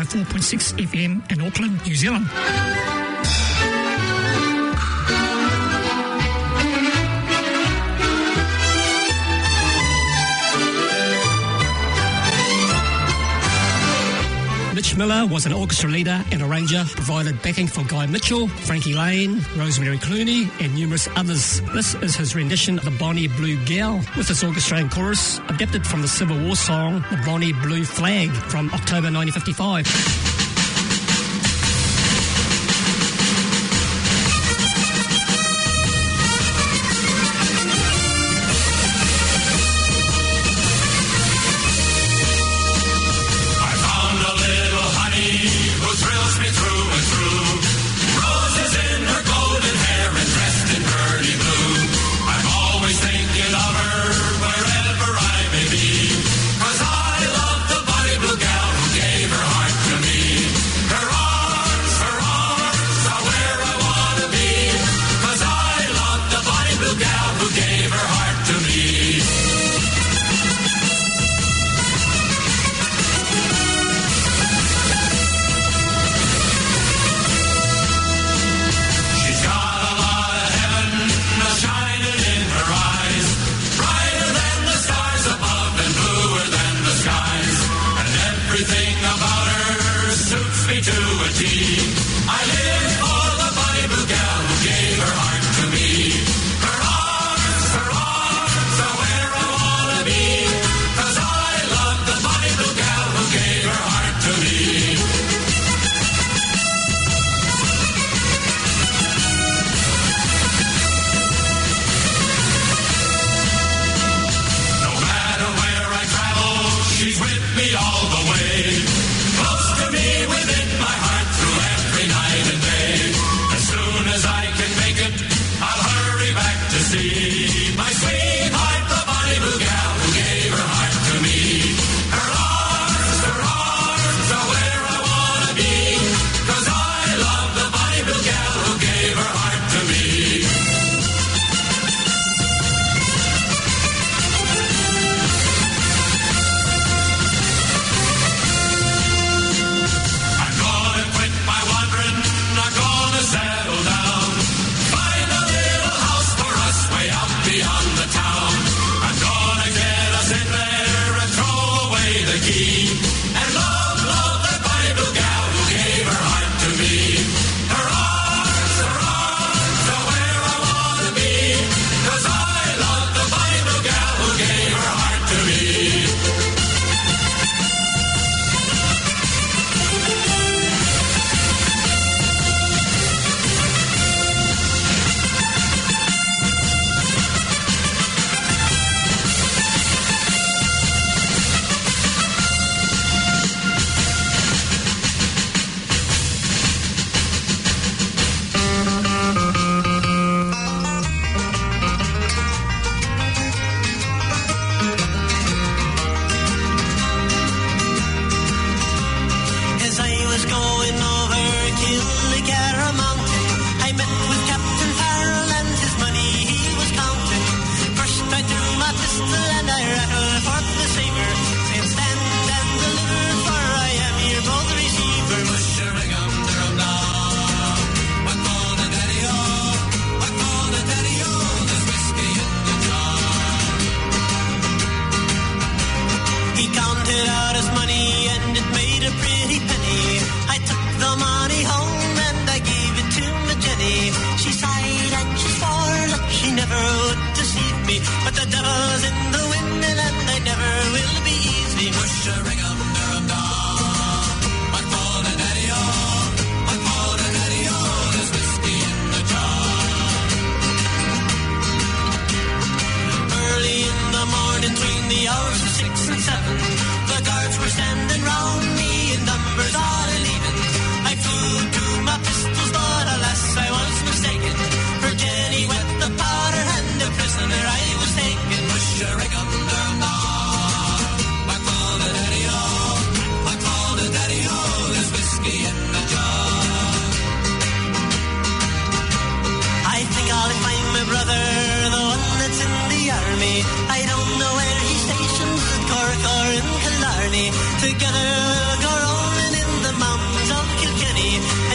104.6 FM in Auckland, New Zealand. Was an orchestra leader and arranger, provided backing for Guy Mitchell, Frankie Laine, Rosemary Clooney, and numerous others. This is his rendition of the Bonnie Blue Gal with this orchestra and chorus, adapted from the Civil War song The Bonnie Blue Flag from October 1955.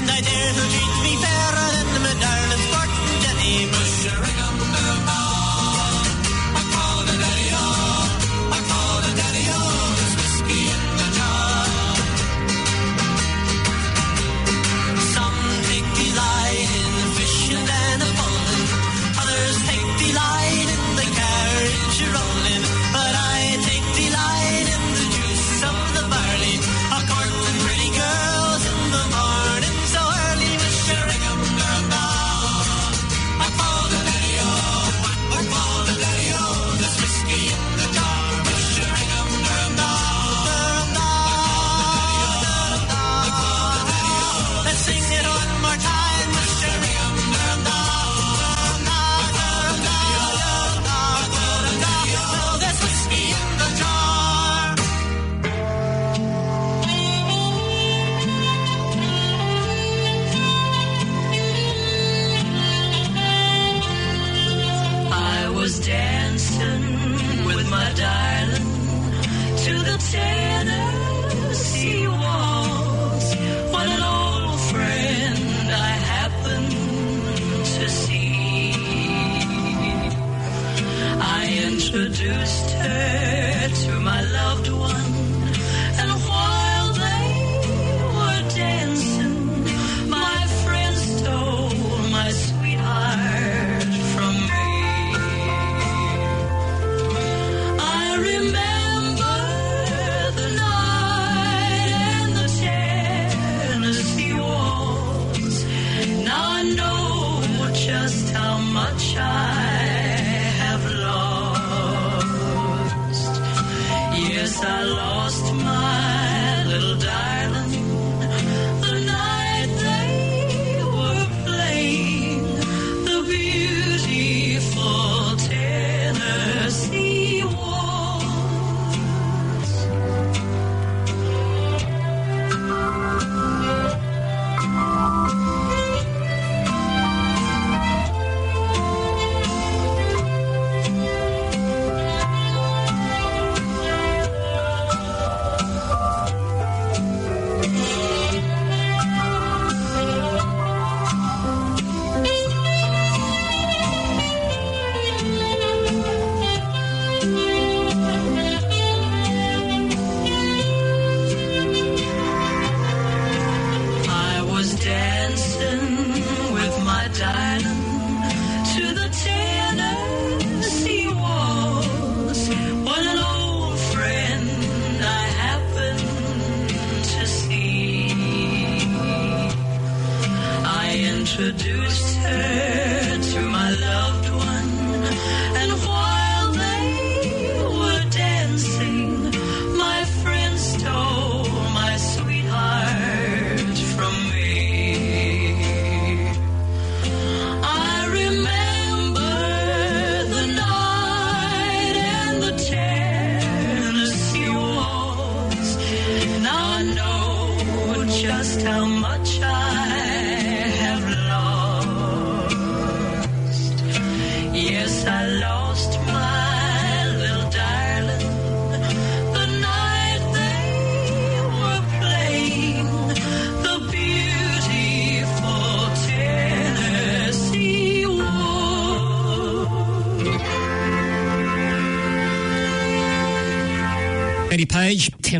and I dare to dream.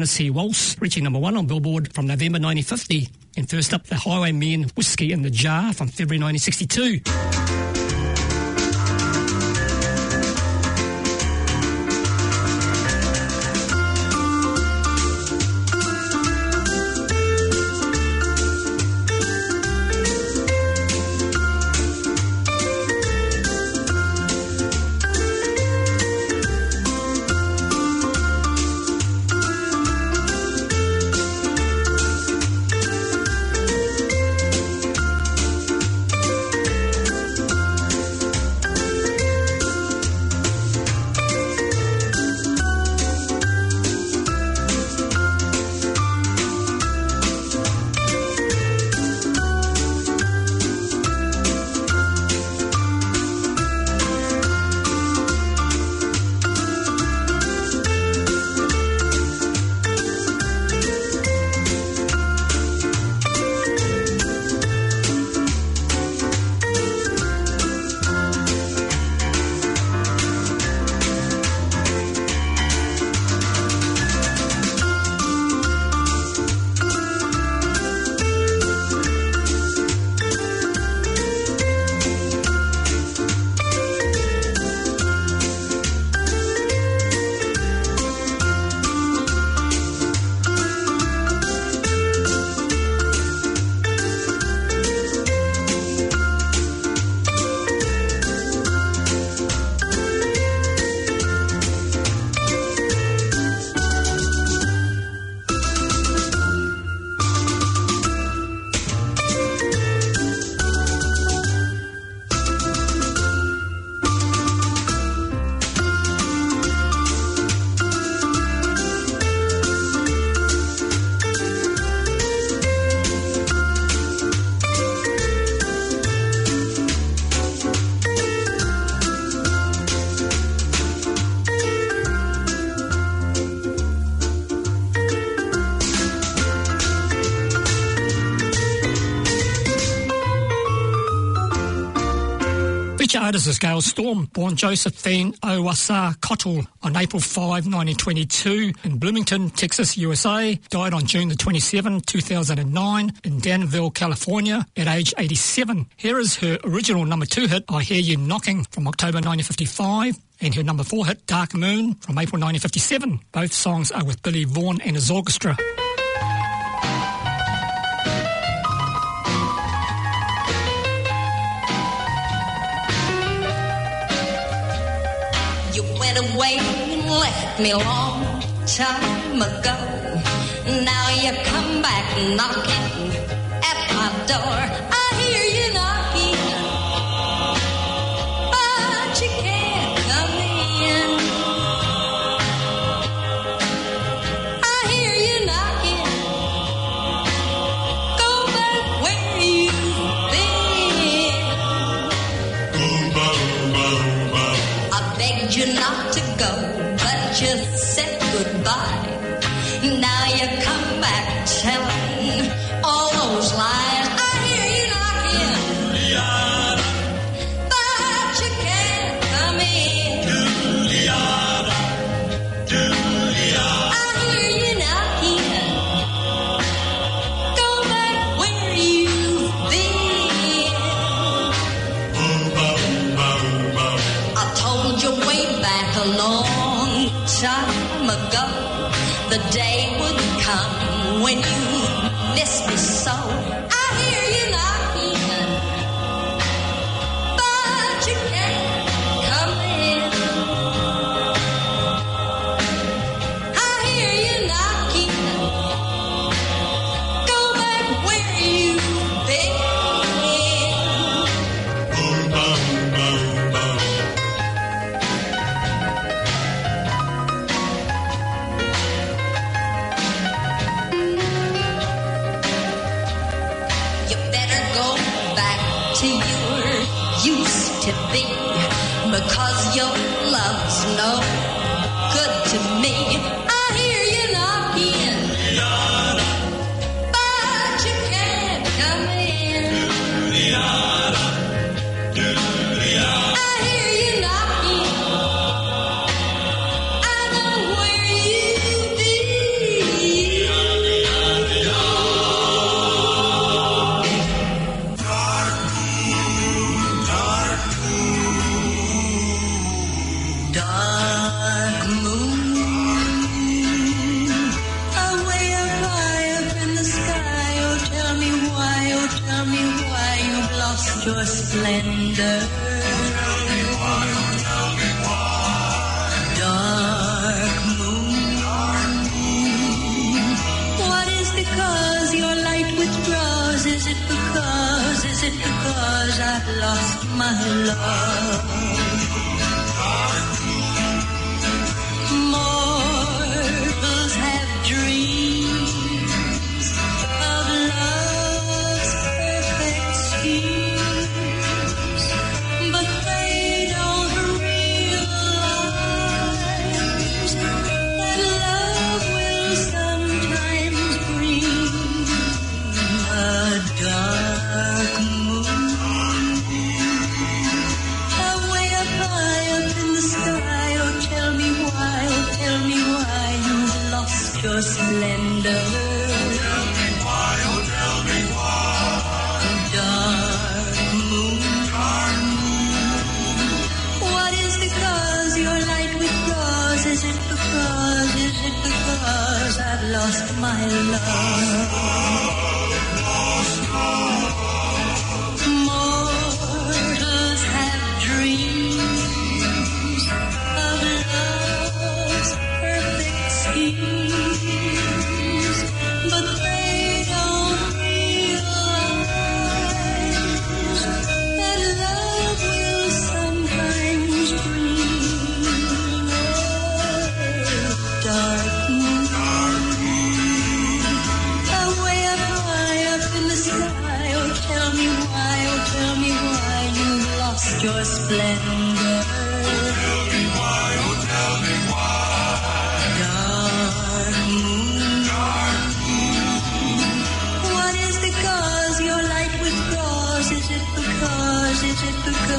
Tennessee Waltz, reaching number one on Billboard from November 1950. And first up, the Highwaymen Whiskey in the Jar from February 1962. Visitors Gale Storm, born Josephine Owaissa Cottle on April 5, 1922 in Bloomington, Texas, USA, died on June the 27, 2009 in Danville, California at age 87. Here is her original number two hit, I Hear You Knocking from October 1955 and her number four hit, Dark Moon from April 1957. Both songs are with Billy Vaughn and his orchestra. went away and left me long time ago. Now you come back knocking at my door. back to your used to be because your love's no good to me.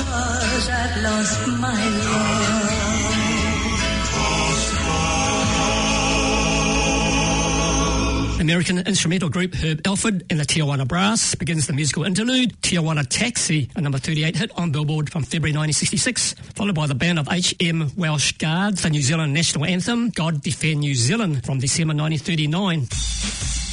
because I've lost my love. American instrumental group Herb Alpert and the Tijuana Brass begins the musical interlude Tijuana Taxi, a number 38 hit on Billboard from February 1966, followed by the band of H.M. Welsh Guards, the New Zealand national anthem God Defend New Zealand from December 1939.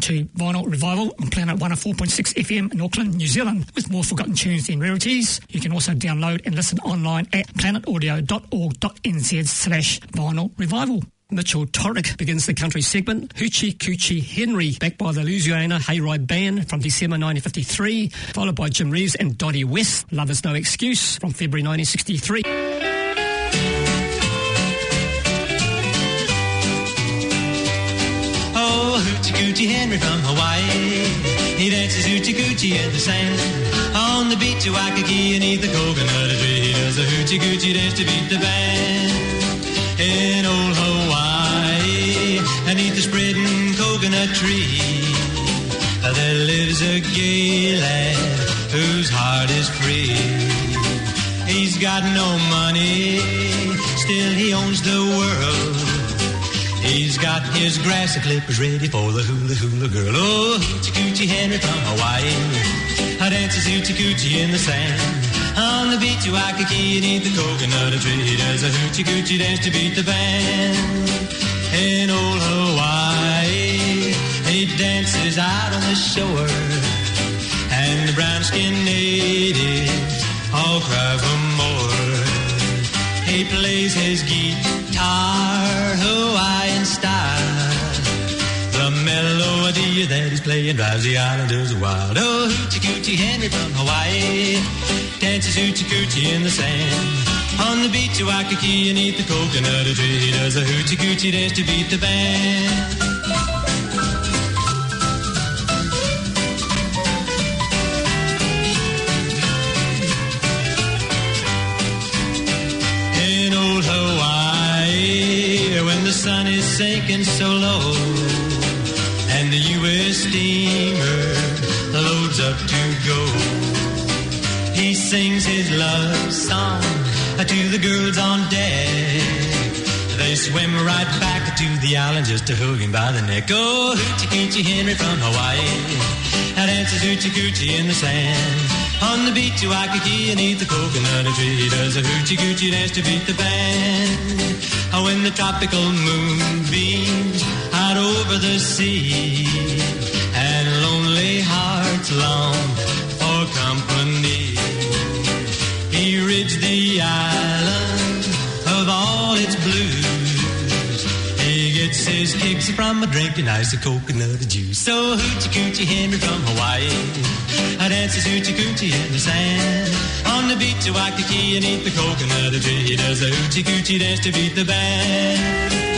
Into Vinyl Revival on Planet 104.6 FM in Auckland, New Zealand, with more forgotten tunes than rarities. You can also download and listen online at planetaudio.org.nz slash vinyl revival. Mitchell Torok begins the country segment. Hoochie Coochie Henry, backed by the Louisiana Hayride Band from December 1953, followed by Jim Reeves and Dottie West, Love Is No Excuse from February 1963. Coochie Henry from Hawaii. He dances hoochie coochie in the sand. On the beach of Waikiki eat the coconut tree. He does a hoochie coochie dance to beat the band. In old Hawaii, beneath the spreading coconut tree, there lives a gay lad whose heart is free. He's got no money, still he owns the world. Got his grass clippers ready for the hula hula girl. Oh, hoochie coochie Henry from Hawaii. I dances hoochie coochie in the sand. On the beach of Waikiki and eat the coconut tree. Does a hoochie coochie dance to beat the band. In old Hawaii, he dances out on the shore. And the brown skinned natives all cry for more. He plays his guitar Hawaiian style. The melody that he's playing drives the islanders wild. Oh, hoochie coochie Henry from Hawaii dances hoochie coochie in the sand. On the beach of Waikiki and eat the coconut tree. He does a hoochie coochie dance to beat the band. And the U.S. steamer loads up to go, he sings his love song to the girls on deck. They swim right back to the island just to hug him by the neck. Oh, hoochie coochie Henry from Hawaii, I dances hoochie coochie in the sand. On the beach of Waikiki and eat the coconut tree. He does a hoochie coochie dance to beat the band. Oh, when the tropical moon beams over the sea, and lonely hearts long for company. He rids the island of all its blues. He gets his kicks from a drinking ice of coconut juice. So hoochie coochie Henry from Hawaii. I dances hoochie coochie in the sand. On the beach of Waikiki and eat the coconut tree. He does a hoochie coochie dance to beat the band.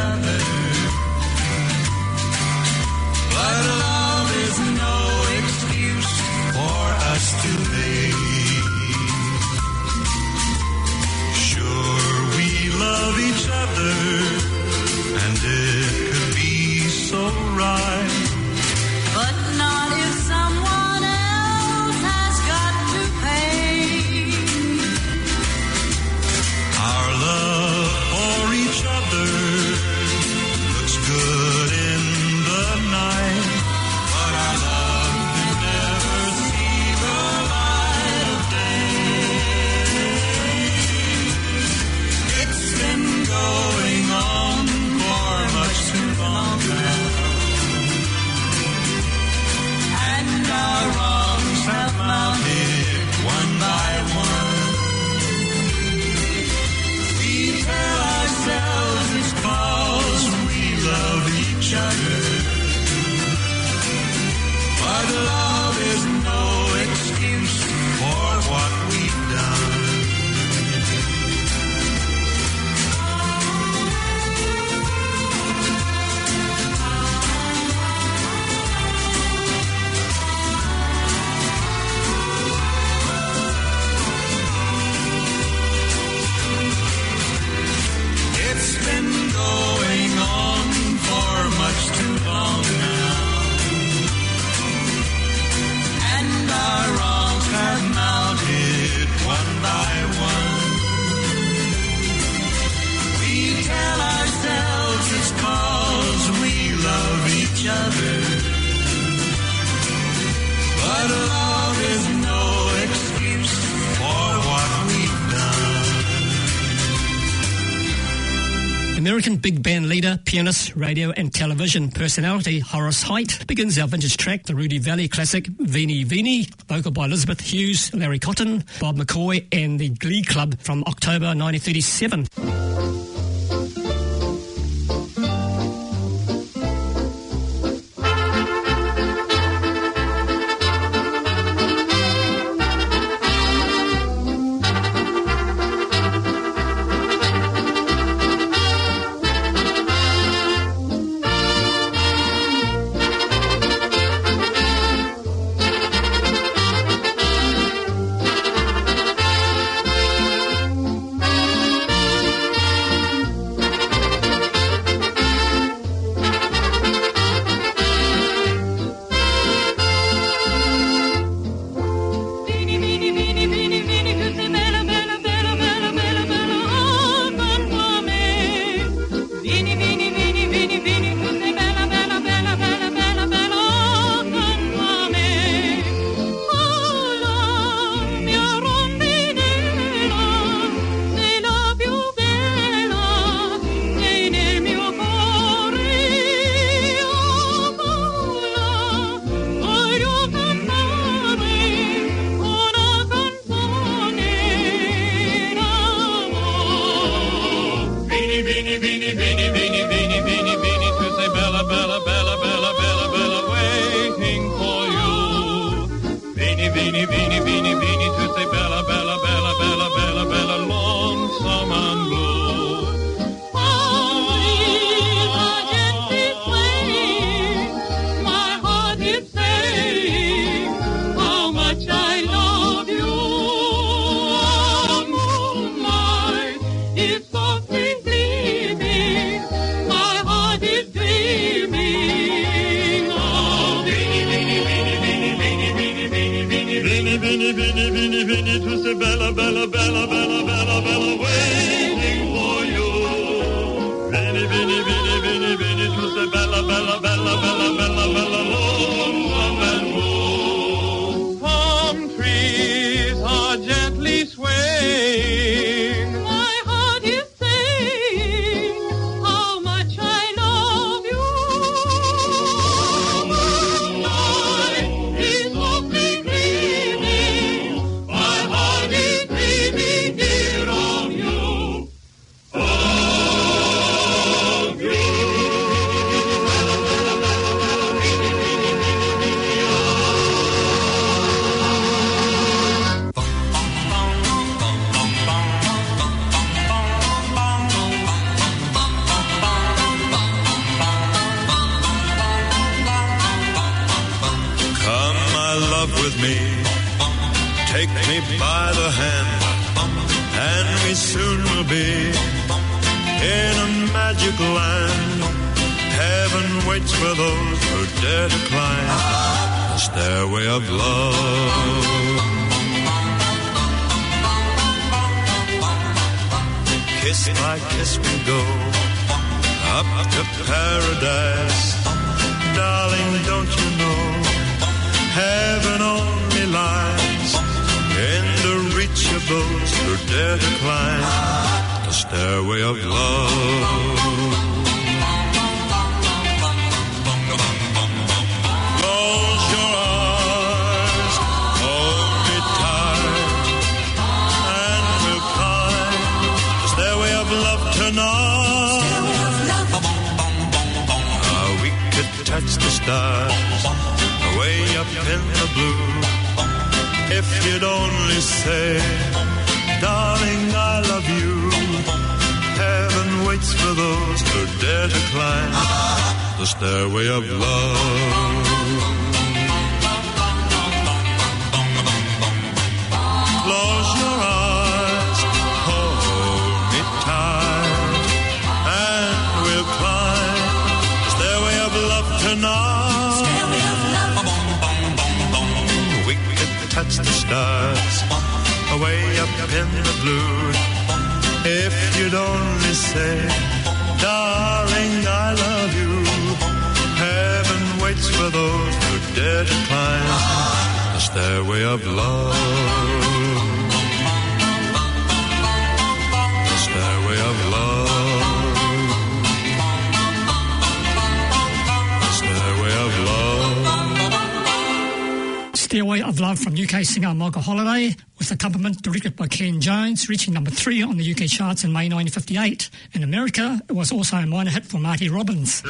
another. Big band leader, pianist, radio and television personality Horace Heidt begins our vintage track, the Rudy Vallee classic Vieni Vieni, vocal by Elizabeth Hughes, Larry Cotton, Bob McCoy and the Glee Club from October 1937. Vini, tu bella, bella, bella, bella, bella, bella, waiting for you. Vini, vini, vini, vini, vini, tu sei bella, bella, bella, bella, bella, bella, lonesome dare to climb the stairway of love. Kiss by kiss we go up to paradise. Darling, don't you know? Heaven only lies in the reach of those who dare to climb the stairway of love. If you'd only say, darling, I love you. Heaven waits for those who dare to climb the stairway of love. Away up in the blue. If you'd only say, darling, I love you. Heaven waits for those who dare to climb. The stairway of love. of Love from UK singer Michael Holliday, with accompaniment directed by Ken Jones, reaching number three on the UK charts in May 1958. In America, it was also a minor hit for Marty Robbins.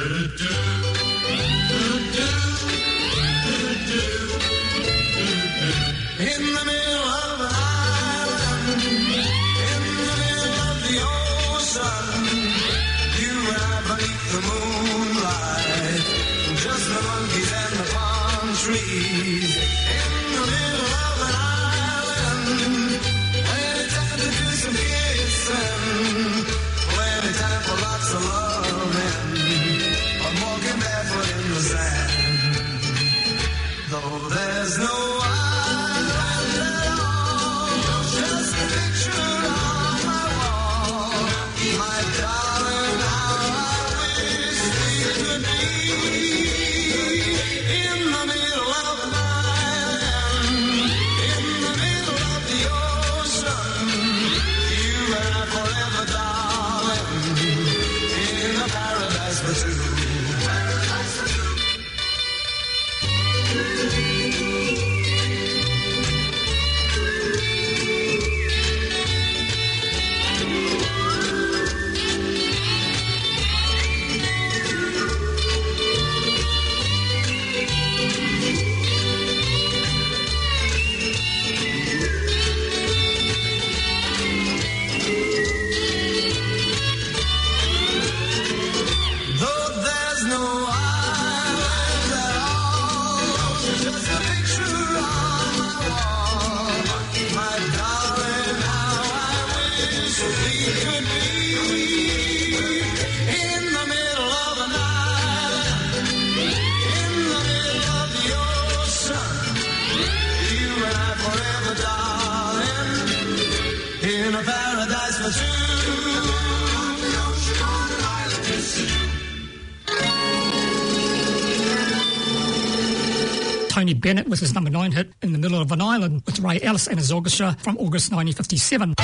hit in the middle of an island with Ray Ellis and his orchestra from August 1957.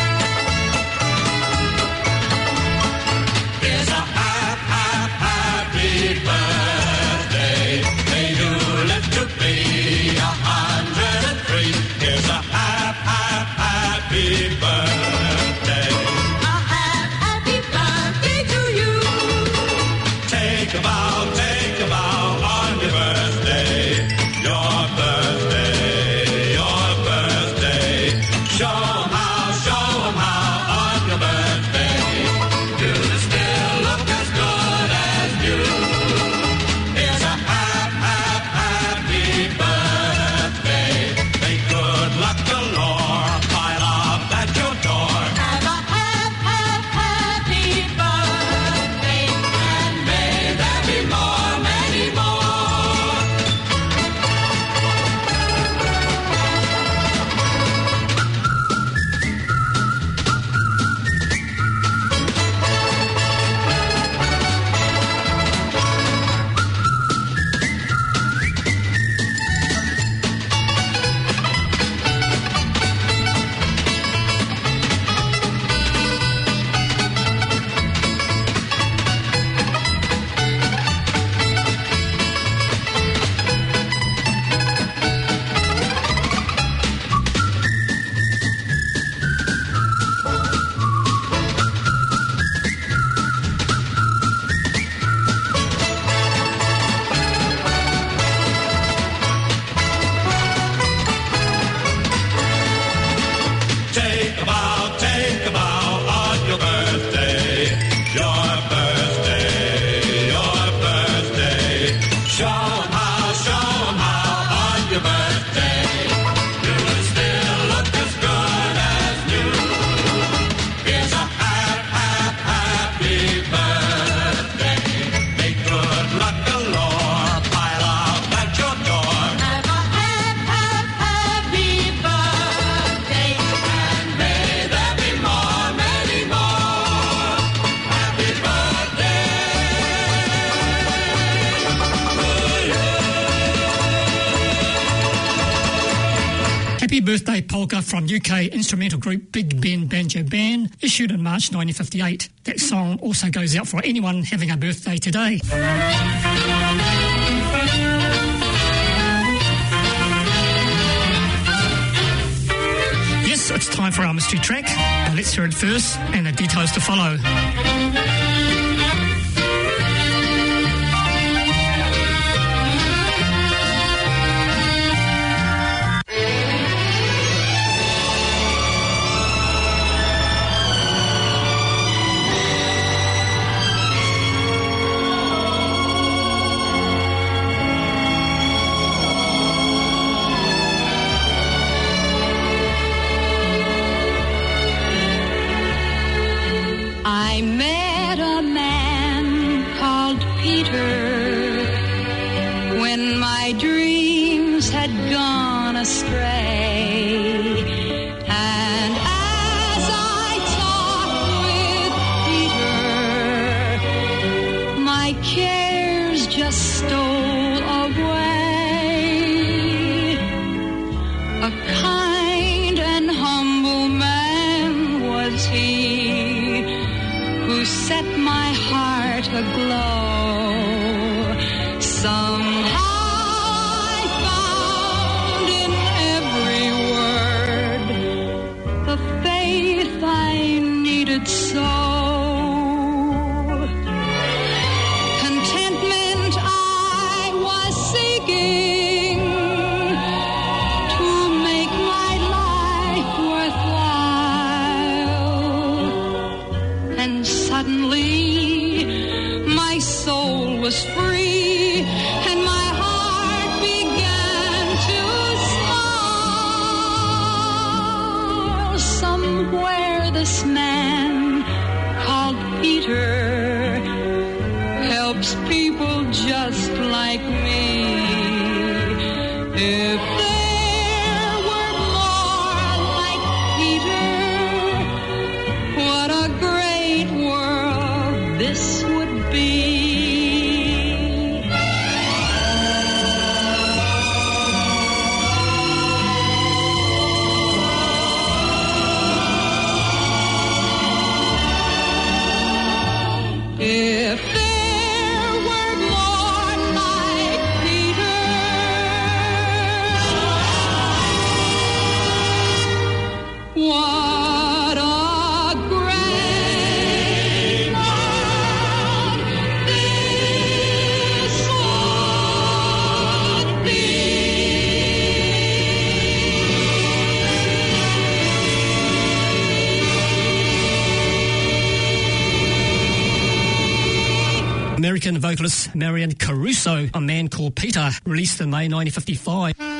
From UK instrumental group Big Ben Banjo Band, issued in March 1958. That song also goes out for anyone having a birthday today. Yes, it's time for our mystery track. Let's hear it first, and the details to follow. helps people just like me. If Marion Caruso, a man called Peter, released in May 1955.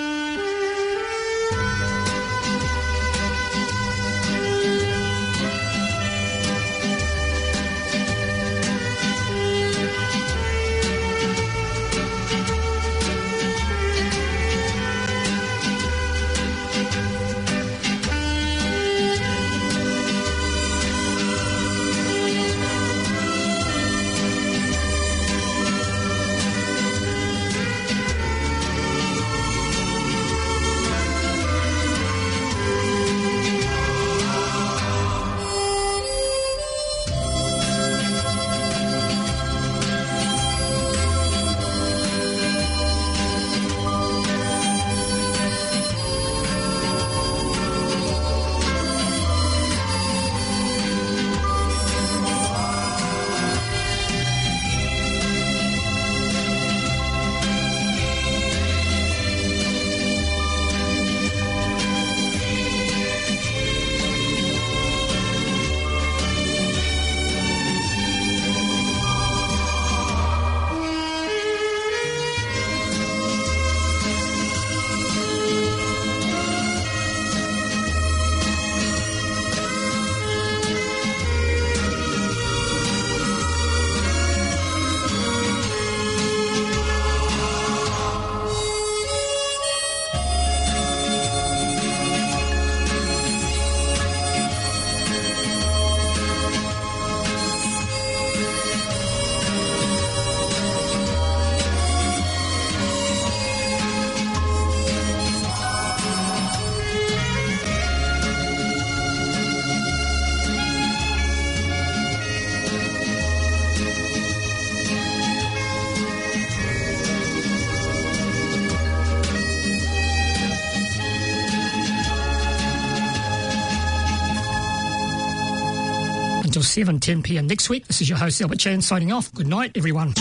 7, 10 p.m. next week. This is your host, Albert Chan, signing off. Good night, everyone.